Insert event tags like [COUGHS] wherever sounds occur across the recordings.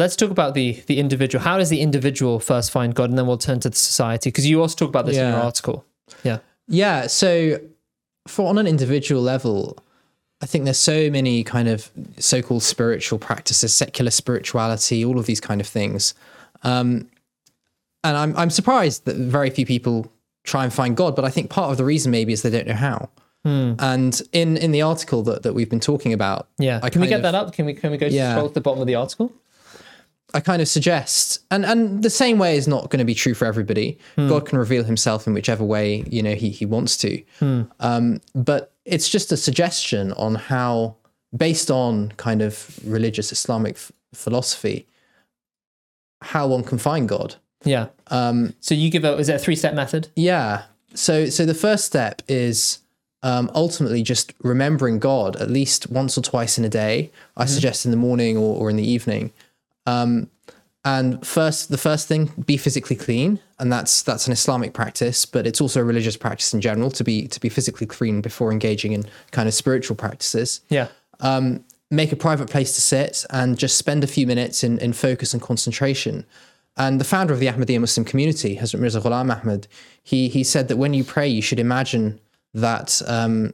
let's talk about the the individual. How does the individual first find God, and then we'll turn to the society because you also talk about this in your article. Yeah, Yeah. So, for on an individual level, I think there's so many kind of so-called spiritual practices, secular spirituality, all of these kind of things, um, and I'm I'm surprised that very few people try and find God. But I think part of the reason maybe is they don't know how. And in in the article that, that we've been talking about, yeah. I can we get of- that up? Can we can we go Yeah. scroll to the bottom of the article? I kind of suggest, and and the same way is not going to be true for everybody. God can reveal Himself in whichever way you know He He wants to. Um, but it's just a suggestion on how, based on kind of religious Islamic f- philosophy, how one can find God. Yeah. Um, So you give a is it a three step method? yeah. So so the first step is um, ultimately just remembering God at least once or twice in a day. I suggest in the morning or, or in the evening. Um, and first, the first thing, be physically clean, and that's that's an Islamic practice, but it's also a religious practice in general to be to be physically clean before engaging in kind of spiritual practices Yeah. um, make a private place to sit and just spend a few minutes in, in focus and concentration. And the founder of the Ahmadiyya Muslim community, Hazrat Mirza Ghulam Ahmad, he he said that when you pray, you should imagine that um,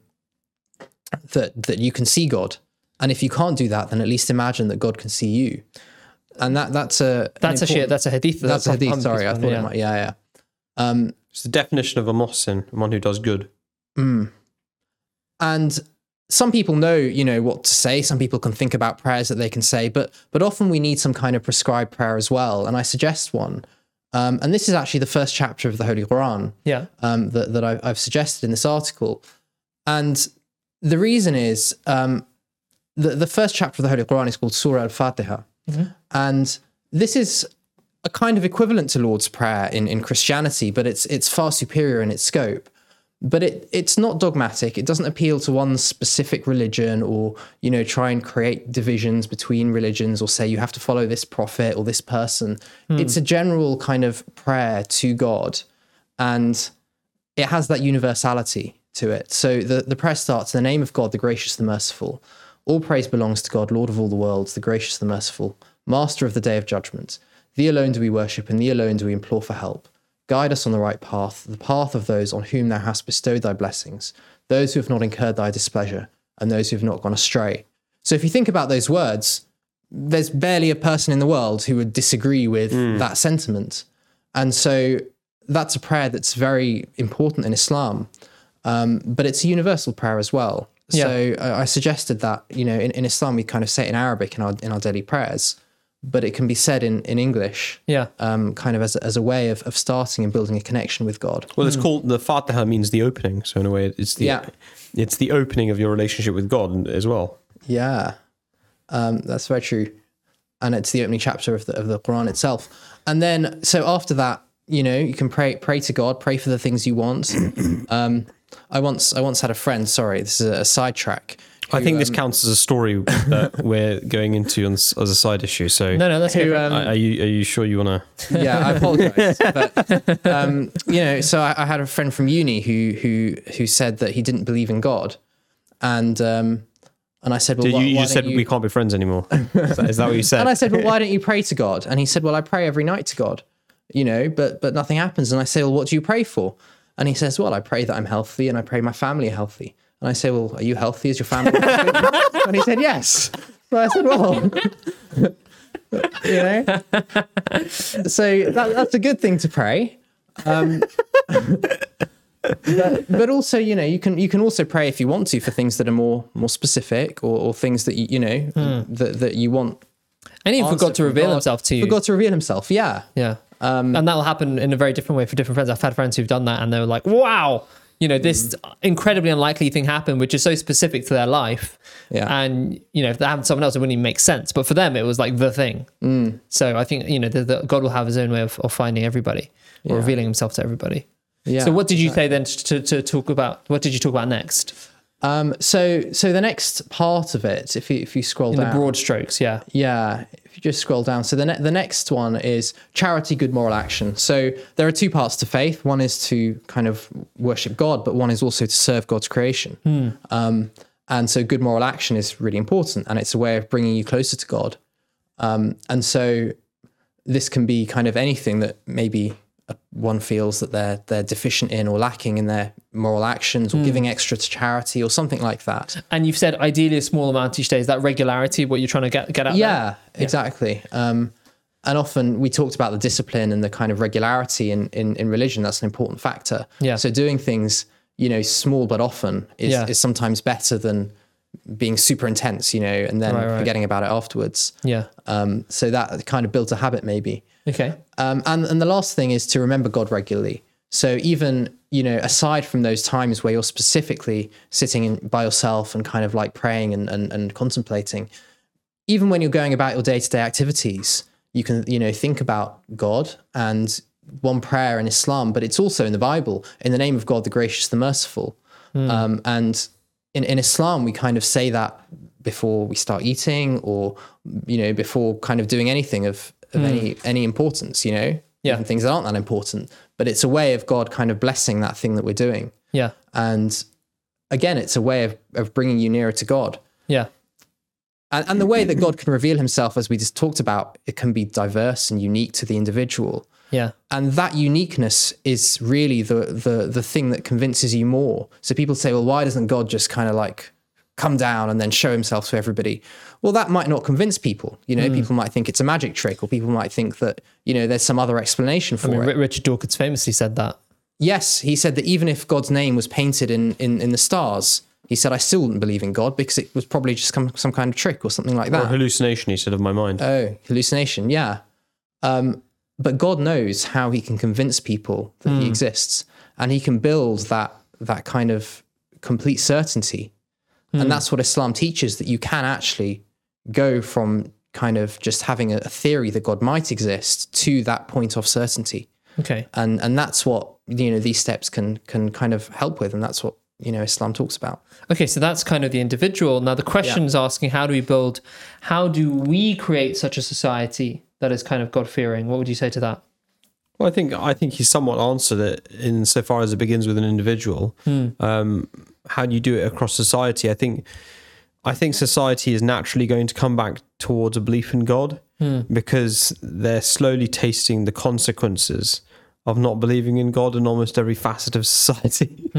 that that you can see God, and if you can't do that, then at least imagine that God can see you. And that that's a That's a shit. that's a hadith. that's a I'm- hadith. I'm- Sorry, I thought yeah. it might. Yeah, yeah. Um, It's the definition of a muhsin, one who does good. and some people know you know what to say some people can think about prayers that they can say but but often we need some kind of prescribed prayer as well and i suggest one um, and this is actually the first chapter of the holy quran Yeah. um, that, that I, I've suggested in this article. And the reason is um, the, the first chapter of the Holy Quran is called Surah Al Fatiha. Mm-hmm. And this is a kind of equivalent to Lord's Prayer in, in Christianity, but it's, it's far superior in its scope. But it, it's not dogmatic. It doesn't appeal to one specific religion or, you know, try and create divisions between religions or say you have to follow this prophet or this person. Hmm. It's a general kind of prayer to God and it has that universality to it. So the, the prayer starts in the name of God, the gracious, the merciful. All praise belongs to God, Lord of all the worlds, the gracious, the merciful, master of the day of judgment. Thee alone do we worship, and thee alone do we implore for help. Guide us on the right path, the path of those on whom thou hast bestowed thy blessings, those who have not incurred thy displeasure, and those who have not gone astray. So if you think about those words, there's barely a person in the world who would disagree with that sentiment. And so that's a prayer that's very important in Islam, um, but it's a universal prayer as well. So I, I suggested that you know in, in Islam we kind of say it in Arabic in our in our daily prayers, but it can be said in in English, Yeah. um, kind of as a, as a way of, of starting and building a connection with God. Well, it's called the Fatiha means the opening. So in a way, it's the Yeah. it's the opening of your relationship with God as well. Yeah, um, that's very true, and it's the opening chapter of the of the Quran itself. And then, so after that, you know, you can pray pray to God, pray for the things you want. [CLEARS THROAT] um, I once I once had a friend. Sorry, this is a, sidetrack. I think this counts as a story that [LAUGHS] we're going into on, as a side issue. So, No, no, that's Who, good. um, are you are you sure you want to? yeah, I [LAUGHS] apologize. but [LAUGHS] um, you know, so I, I had a friend from uni who who who said that he didn't believe in God, and um, and I said, well, You, why, you why just don't said you? we can't be friends anymore. Is that, is that what you said? And I said, well, why don't you pray to God? And he said, well, I pray every night to God, you know, but but nothing happens. And I say, well, what do you pray for? And he says, well, I pray that I'm healthy and I pray my family are healthy. And I say, well, are you healthy? Is your family [LAUGHS] healthy? and he said, yes. So I said, well, [LAUGHS] [LAUGHS] you know, so that, that's a good thing to pray. Um, but, but also, you know, you can you can also pray if you want to for things that are more more specific or, or things that you you know that that you want and he forgot to reveal God. himself to you. Forgot to reveal himself, yeah. Yeah. Um, and that will happen in a very different way for different friends. I've had friends who've done that and they were like, wow, you know, this mm. incredibly unlikely thing happened, which is so specific to their life. Yeah. And, you know, if that happened to someone else, it wouldn't even make sense. But for them, it was like the thing. Mm. So I think, you know, the, the, God will have his own way of, of finding everybody or revealing himself to everybody. Yeah. So what did you say then to, to talk about? What did you talk about next? Um, so so the next part of it, if you if you scroll In down, the broad strokes, yeah. yeah, if you just scroll down. So the ne- the next one is charity, good moral action. So there are two parts to faith. One is to kind of worship God, but one is also to serve God's creation. Um, and so good moral action is really important, and it's a way of bringing you closer to God. Um, and so this can be kind of anything that maybe one feels that they're they're deficient in or lacking in their moral actions or giving extra to charity or something like that. And you've said ideally a small amount each day. Is that regularity what you're trying to get get at? there? Yeah, exactly. Um, and often we talked about the discipline and the kind of regularity in, in, in religion. That's an important factor. Yeah. So doing things, you know, small but often is, Yeah. is sometimes better than being super intense, you know, and then Right, right. forgetting about it afterwards. Yeah. Um, so that kind of builds a habit maybe. Okay. Um, and, and the last thing is to remember God regularly. So even, you know, aside from those times where you're specifically sitting in, by yourself and kind of like praying and, and, and contemplating, even when you're going about your day-to-day activities, you can, you know, think about God and one prayer in Islam, but it's also in the Bible, in the name of God, the gracious, the merciful. Um, and in, in Islam, we kind of say that before we start eating or, you know, before kind of doing anything of, of any mm. any importance, you know, Yeah. even things that aren't that important. But it's a way of God kind of blessing that thing that we're doing. Yeah. And again, it's a way of, of bringing you nearer to God. Yeah. And, and the way that God can reveal himself, as we just talked about, it can be diverse and unique to the individual. Yeah. And that uniqueness is really the, the, the thing that convinces you more. So people say, well, why doesn't God just kind of like come down and then show himself to everybody? Well, that might not convince people. You know, people might think it's a magic trick or people might think that, you know, there's some other explanation for I mean, it. Richard Dawkins famously said that. Yes, he said that even if God's name was painted in, in, in the stars, he said, I still wouldn't believe in God because it was probably just some, some kind of trick or something like that. Or hallucination, he said, of my mind. Oh, hallucination. Yeah. Um, but God knows how he can convince people that he exists and he can build that, that kind of complete certainty. And that's what Islam teaches that you can actually go from kind of just having a, a theory that God might exist to that point of certainty. Okay. And, and that's what, you know, these steps can, can kind of help with. And that's what, you know, Islam talks about. Okay, so that's kind of the individual. Now the question is asking how do we build how do we create such a society that is kind of God fearing? What would you say to that? Well, I think I think he somewhat answered it insofar as it begins with an individual. Um, how do you do it across society? I think I think society is naturally going to come back towards a belief in God because they're slowly tasting the consequences of not believing in God in almost every facet of [LAUGHS] society.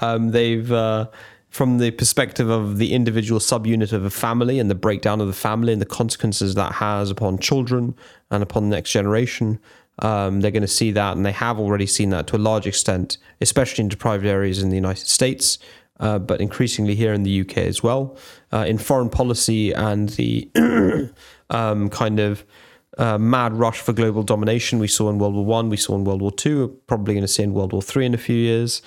um, they've uh, from the perspective of the individual subunit of a family and the breakdown of the family and the consequences that has upon children and upon the next generation. Um, they're going to see that, and they have already seen that to a large extent, especially in deprived areas in the United States, uh, but increasingly here in the UK as well. Uh, in foreign policy and the [CLEARS THROAT] um, kind of uh, mad rush for global domination we saw in World War One, we saw in World War Two, probably going to see in World War Three in a few years.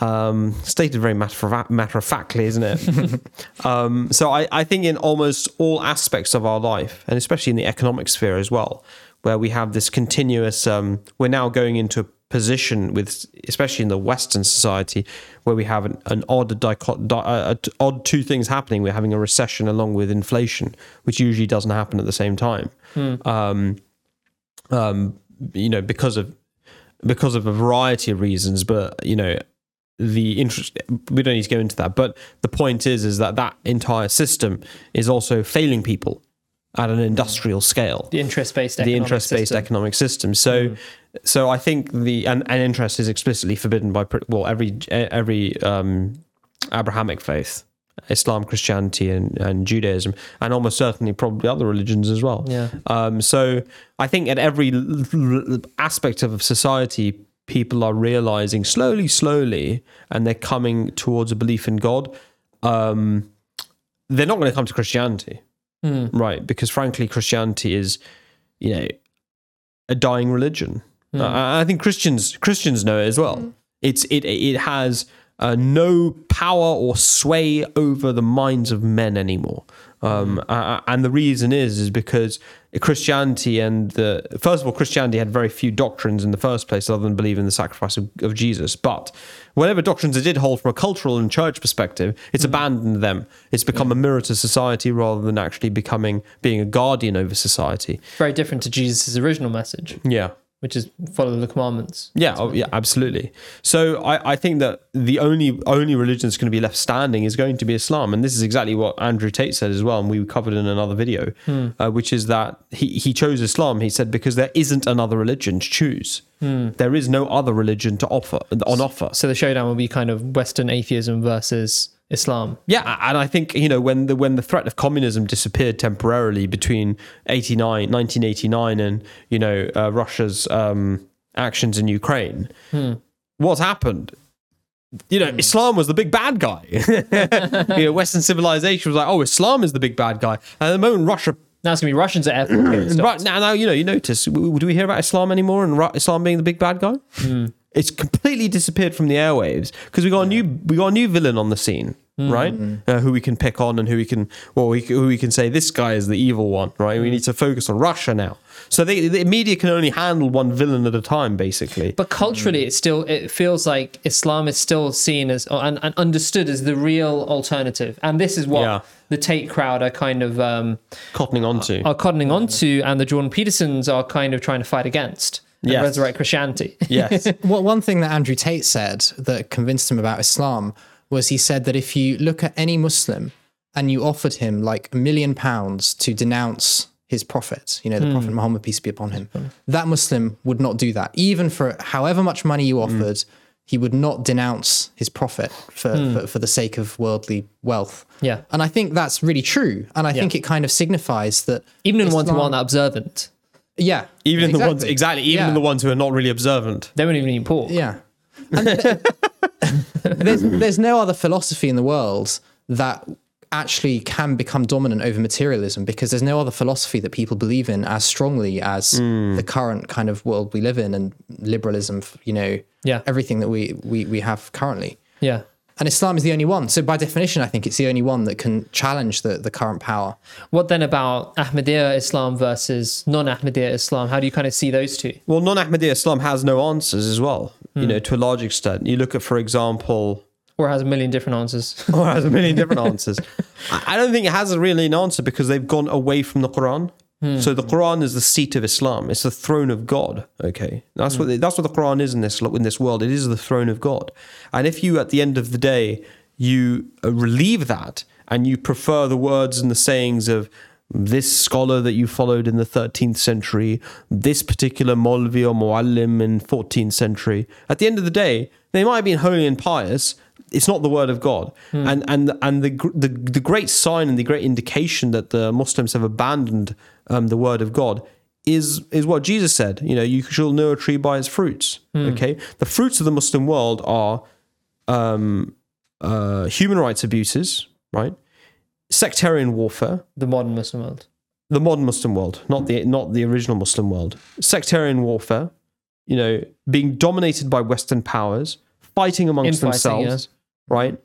Um, stated very matter of, matter of factly, isn't it? [LAUGHS] um, so I, I think in almost all aspects of our life, and especially in the economic sphere as well, where we have this continuous, um, we're now going into a position with, especially in the Western society, where we have an, an odd dichot, di, uh, uh, odd two things happening. We're having a recession along with inflation, which usually doesn't happen at the same time. Um, um, you know, because of because of a variety of reasons, but you know, the interest we don't need to go into that but the point is is that that entire system is also failing people at an industrial scale. The interest based the interest based economic system. So so i think the and, and interest is explicitly forbidden by well every every um abrahamic faith islam christianity and, and judaism and almost certainly probably other religions as well. Yeah. um so i think at every aspect of society people are realizing slowly slowly and they're coming towards a belief in god um they're not going to come to christianity Hmm. right because frankly christianity is you know a dying religion. Hmm. I, I think christians christians know it as well. Hmm. It's it it has uh, no power or sway over the minds of men anymore. Um, uh, and the reason is is because Christianity and the first of all Christianity had very few doctrines in the first place other than believe in the sacrifice of, of Jesus. But whatever doctrines it did hold from a cultural and church perspective it's abandoned them. It's become a mirror to society rather than actually becoming being a guardian over society. Very different to Jesus' original message, yeah which is follow the commandments. Yeah, oh, yeah, absolutely. So I, I think that the only only religion that's going to be left standing is going to be Islam, and this is exactly what Andrew Tate said as well, and we covered in another video, uh, which is that he he chose Islam. He said because there isn't another religion to choose. There is no other religion to offer on offer. So the showdown will be kind of Western atheism versus Islam. Yeah, and I think you know when the when the threat of communism disappeared temporarily between 89, 1989 and you know uh, Russia's um, actions in Ukraine, what happened? You know, Islam was the big bad guy. [LAUGHS] you know, Western civilization was like, oh, Islam is the big bad guy. And at the moment Russia, Now it's gonna be Russians at [CLEARS THROAT] airport. right now, now you know, you notice, do we hear about Islam anymore and Islam being the big bad guy? It's completely disappeared from the airwaves because we got a new we got a new villain on the scene, right? Uh, who we can pick on and who we can well, we, who we can say this guy is the evil one, right? We need to focus on Russia now. So they, the media can only handle one villain at a time, basically. But culturally, it still it feels like Islam is still seen as and, and understood as the real alternative, and this is what Yeah. the Tate crowd are kind of um, Cottoning onto. are cottoning onto, and the Jordan Petersons are kind of trying to fight against Yes. resurrect Christianity. [LAUGHS] yes. [LAUGHS] Well, one thing that Andrew Tate said that convinced him about Islam was he said that if you look at any Muslim and you offered him like a million pounds to denounce his prophet, you know, the hmm. Prophet Muhammad, peace be upon him, that Muslim would not do that. Even for however much money you hmm. offered, he would not denounce his prophet for, hmm. for, for the sake of worldly wealth. Yeah. And I think that's really true. And I think it kind of signifies that Even in ones who Islam- aren't observant, Yeah. Even in the ones exactly, even Yeah. in the ones who are not really observant. they won't even eat pork. Yeah. And th- [LAUGHS] there's, there's no other philosophy in the world that actually can become dominant over materialism because there's no other philosophy that people believe in as strongly as hmm. the current kind of world we live in and liberalism, you know, Yeah. everything that we, we, we have currently. Yeah. And Islam is the only one. So by definition, I think it's the only one that can challenge the, the current power. What then about Ahmadiyya Islam versus non-Ahmadiyya Islam? How do you kind of see those two? Well, non Ahmadiyya Islam has no answers as well, you hmm. know, to a large extent. You look at, for example, Or has a million different answers? [LAUGHS] or has a million different [LAUGHS] answers. I I don't think it has a really an answer because they've gone away from the Quran. Hmm. So the Quran is the seat of Islam. It's the throne of God. Okay, that's hmm. what that's what the Quran is in this in this world. It is the throne of God. And if you, at the end of the day, you uh, relieve that and you prefer the words and the sayings of this scholar that you followed in the 13th century, this particular Molvi or Muallim in 14th century, at the end of the day, they might have been holy and pious. It's not the word of God, hmm. and and and the, the the great sign and the great indication that the Muslims have abandoned um, the word of God is is what Jesus said. You know, you shall know a tree by its fruits. Okay, the fruits of the Muslim world are um, uh, human rights abuses, right? Sectarian warfare, The modern Muslim world. the modern Muslim world, not the not the original Muslim world. Sectarian warfare, you know, being dominated by Western powers, fighting amongst Infighting, themselves, right?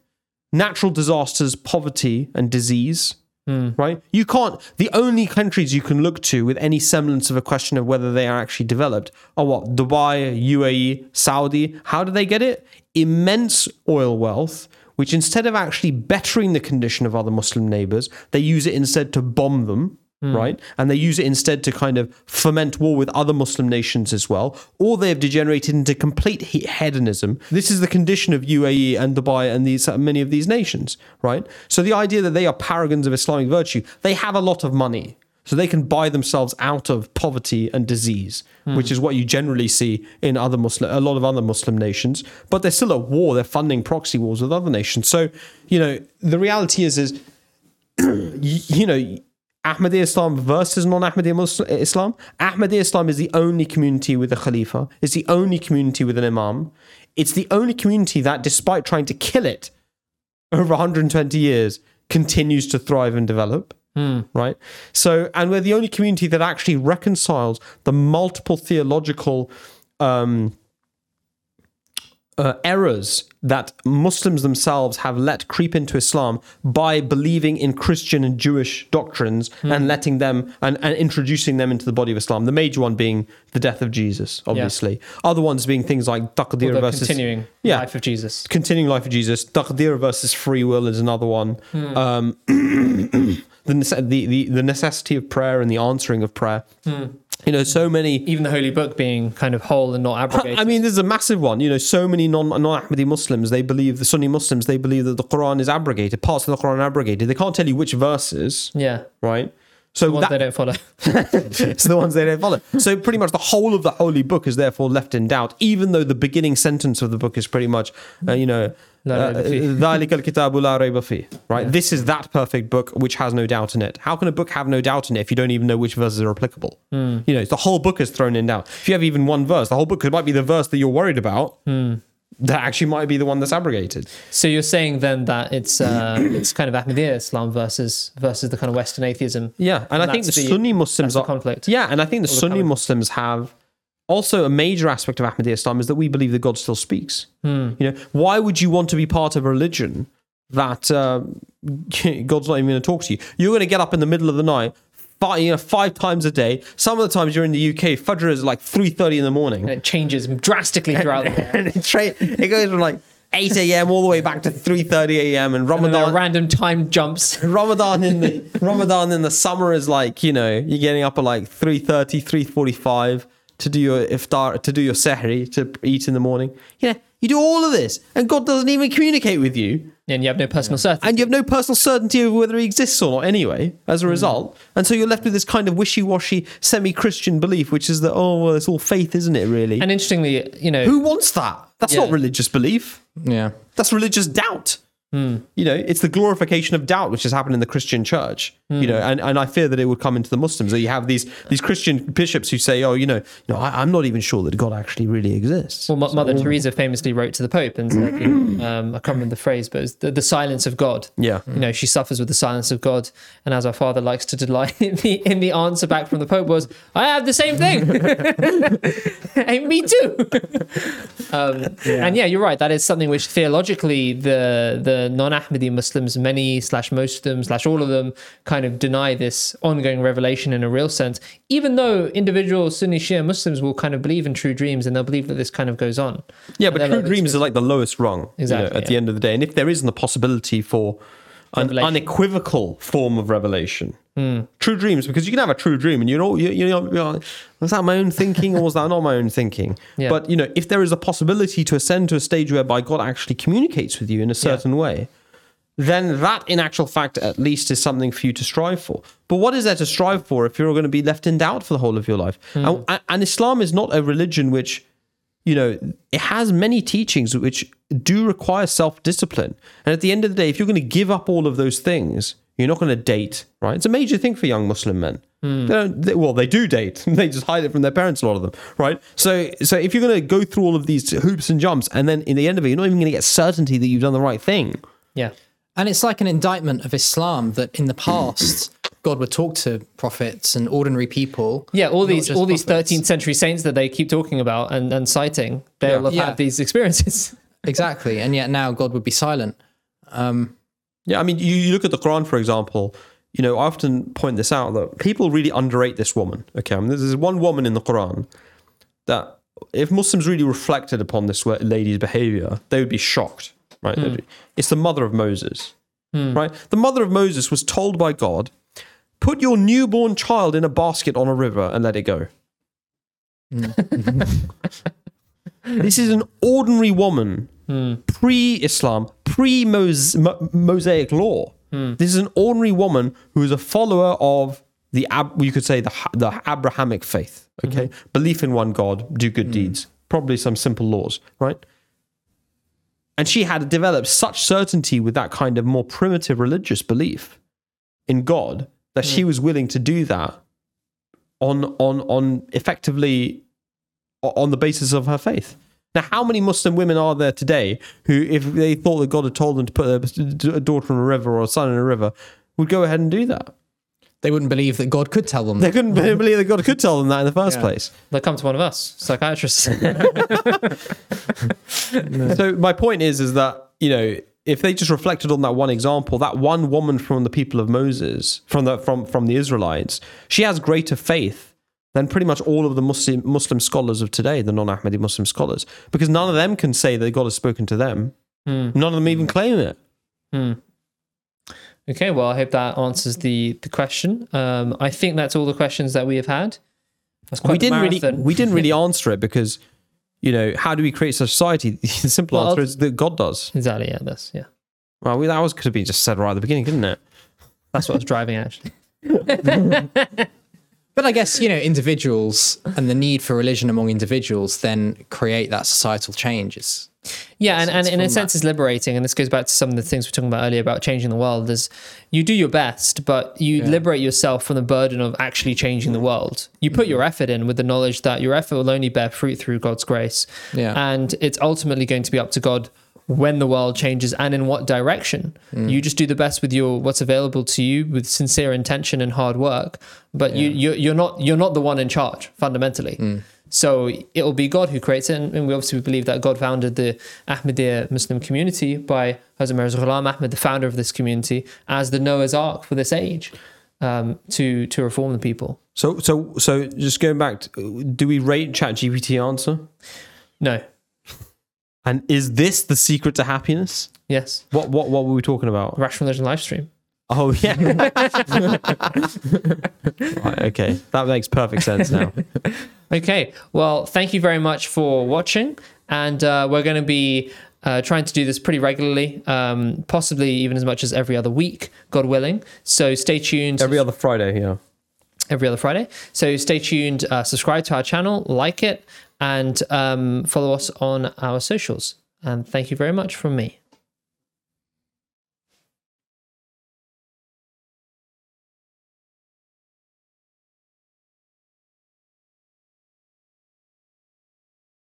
Natural disasters, poverty, and disease. Hmm. Right? You can't. The only countries you can look to with any semblance of a question of whether they are actually developed are what? Dubai, UAE, Saudi. How do they get it? Immense oil wealth, which instead of actually bettering the condition of other Muslim neighbors, they use it instead to bomb them, Hmm. right? And they use it instead to kind of foment war with other Muslim nations as well. Or they have degenerated into complete hedonism. This is the condition of UAE and Dubai and these uh, many of these nations, right? So the idea that they are paragons of Islamic virtue, they have a lot of money. So they can buy themselves out of poverty and disease, hmm. which is what you generally see in other Muslim, a lot of other Muslim nations. But they're still at war. They're funding proxy wars with other nations. So you know the reality is, is [CLEARS THROAT] you, you know Ahmadiyya Islam versus non-Ahmadiyya Muslim Islam. Ahmadiyya Islam is the only community with a Khalifa. It's the only community with an Imam. It's the only community that, despite trying to kill it over 120 years, continues to thrive and develop right? So, and we're the only community that actually reconciles the multiple theological um, uh, errors that Muslims themselves have let creep into Islam by believing in Christian and Jewish doctrines and letting them and, and introducing them into the body of Islam. The major one being the death of Jesus, obviously. Other ones being things like taqdeer The versus continuing Yeah. life of Jesus. continuing life of Jesus. Taqdeer versus free will is another one. Um, [COUGHS] the, the, the the necessity of prayer and the answering of prayer. You know, so many Even the holy book being kind of whole and not abrogated. I mean, this is a massive one. You know, so many non non Ahmadi Muslims they believe the Sunni Muslims they believe that the Quran is abrogated, parts of the Quran are abrogated. They can't tell you which verses, yeah. right? So the ones that, they don't follow. [LAUGHS] so the ones they don't follow. So pretty much the whole of the holy book is therefore left in doubt, even though the beginning sentence of the book is pretty much, uh, you know, uh, right? Yeah. This is that perfect book which has no doubt in it. How can a book have no doubt in it if you don't even know which verses are applicable? Mm. You know, the whole book is thrown in doubt. If you have even one verse, the whole book might be the verse that you're worried about. Mm that actually might be the one that's abrogated. So you're saying then that it's uh, [CLEARS THROAT] it's kind of Ahmadiyya Islam versus versus the kind of Western atheism. Yeah, and, I think the, the- Sunni Muslims are conflict. Yeah, and I think the Sunni Muslims have also a major aspect of Ahmadiyya Islam is that we believe that God still speaks. Hmm. You know, why would you want to be part of a religion that uh, [LAUGHS] God's not even going to talk to you? You're going to get up in the middle of the night. Five, you know, five times a day. Some of the times you're in the UK, Fajr is like three thirty in the morning, And it changes drastically throughout the day. [LAUGHS] and it, tra- it goes from like eight a.m. all the way back to three thirty a.m. and And Ramadan. random time jumps. [LAUGHS] Ramadan in the Ramadan in the summer is like you know you're getting up at like 3.30 3.45 to do your iftar to do your sahri to eat in the morning yeah you do all of this and God doesn't even communicate with you And you have no personal certainty. and you have no personal certainty over whether he exists or not anyway as a mm. result and so you're left with this kind of wishy-washy semi-Christian belief which is that oh well it's all faith isn't it really And interestingly, you know, who wants that that's Yeah. not religious belief Yeah. that's religious doubt. Hmm. You know, it's the glorification of doubt which has happened in the Christian church. You know, Hmm. and, and I fear that it would come into the Muslims. That you have these these Christian bishops who say, "Oh, you know, you know, I, I'm not even sure that God actually really exists." well, Mo- Mother Teresa famously wrote to the Pope and said, um, I can't remember the phrase, but it was the, the silence of God. Yeah. You know, she suffers with the silence of God. And as our father likes to delight [LAUGHS] in the, in the answer back from the Pope was, I have the same thing. [LAUGHS] and me too. [LAUGHS] um, And yeah, you're right. That is something which theologically the, the non-Ahmadi Muslims, many slash most of them slash all of them kind of deny this ongoing revelation in a real sense, even though individual Sunni Shia Muslims will kind of believe in true dreams and they'll believe that this kind of goes on. Yeah, but true like- dreams are like the lowest rung. you know, Exactly, at the end of the day, and if there isn't the possibility for an unequivocal form of revelation, Hmm. true dreams, because you can have a true dream, and you know, you, you know, like, was that my own thinking or was that not my own thinking? [LAUGHS] Yeah. But you know, if there is a possibility to ascend to a stage whereby God actually communicates with you in a certain way, then that, in actual fact, at least is something for you to strive for. But what is there to strive for if you're going to be left in doubt for the whole of your life? And, and Islam is not a religion which, you know, it has many teachings which do require self discipline. And at the end of the day, if you're going to give up all of those things, you're not going to date, right? It's a major thing for young Muslim men. Hmm. They don't, they, well, they do date. [LAUGHS] they just hide it from their parents, a lot of them, right? So, so if you're going to go through all of these hoops and jumps, and then in the end of it, you're not even going to get certainty that you've done the right thing. Yeah. And it's like an indictment of Islam that in the past, God would talk to prophets and ordinary people. Yeah, all these just all these 13th century saints that they keep talking about and, and citing, they'll have Yeah. had these experiences. [LAUGHS] Exactly. And yet now God would be silent. Um, yeah, I mean, you, you look at the Quran, for example. You know, I often point this out that people really underrate this woman. Okay, I mean, there's one woman in the Quran that, if Muslims really reflected upon this lady's behavior, they would be shocked. Right? They'd hmm. be- It's the mother of Moses. Hmm. Right? The mother of Moses was told by God, "Put your newborn child in a basket on a river and let it go." Mm. [LAUGHS] this is an ordinary woman hmm. pre-Islam, pre-Mosaic law. Hmm. This is an ordinary woman who is a follower of the you could say the the Abrahamic faith. Hmm. Okay, belief in one God, do good deeds, probably some simple laws, right? And she had developed such certainty with that kind of more primitive religious belief in God that she mm. was willing to do that on on on effectively on the basis of her faith. Now, how many Muslim women are there today who, if they thought that God had told them to put a, daughter in a river or a son in a river, would go ahead and do that? They wouldn't believe that God could tell them They that. couldn't believe that God could tell them that in the first place. They'll come to one of us, psychiatrists. [LAUGHS] So my point is, is that you know, if they just reflected on that one example, that one woman from the people of Moses, from the from from the Israelites, she has greater faith than pretty much all of the Muslim Muslim scholars of today, the non-Ahmadi Muslim scholars, because none of them can say that God has spoken to them. None of them even claim it. okay, well, I hope that answers the, the question. Um, I think that's all the questions that we have had. That's quite we didn't really we didn't really answer it because you know how do we create society? [LAUGHS] The simple Well, answer is that God does. exactly. Yeah, that's yeah. Well, we, that was could have been just said right at the beginning, couldn't it? That's what I was driving actually. [LAUGHS] But I guess, you know, individuals and the need for religion among individuals then create that societal change. It's, Yeah, and, and in a sense, it's liberating. And this goes back to some of the things we we're talking about earlier about changing the world. Is you do your best, but you liberate yourself from the burden of actually changing the world. You put your effort in with the knowledge that your effort will only bear fruit through God's grace. Yeah. And it's ultimately going to be up to God when the world changes and in what direction. You just do the best with your what's available to you with sincere intention and hard work. But you you you're not you're not the one in charge fundamentally. So it'll be God who creates it, and and we obviously believe that God founded the Ahmadiyya Muslim community by Hazrat Mirza Ghulam Ahmad, the founder of this community, as the Noah's Ark for this age, um, to to reform the people. So so so just going back, to, do we rate ChatGPT answer? No, And is this the secret to happiness? yes, What what what were we talking about? Rational Religion live stream. Oh yeah. [LAUGHS] right, okay, that makes perfect sense now. Okay, well, thank you very much for watching, and uh, we're going to be. Uh, trying to do this pretty regularly, um, possibly even as much as every other week, God willing. So stay tuned. Every other Friday, yeah. every other Friday. So stay tuned, uh, subscribe to our channel, like it, and um, follow us on our socials. And thank you very much from me.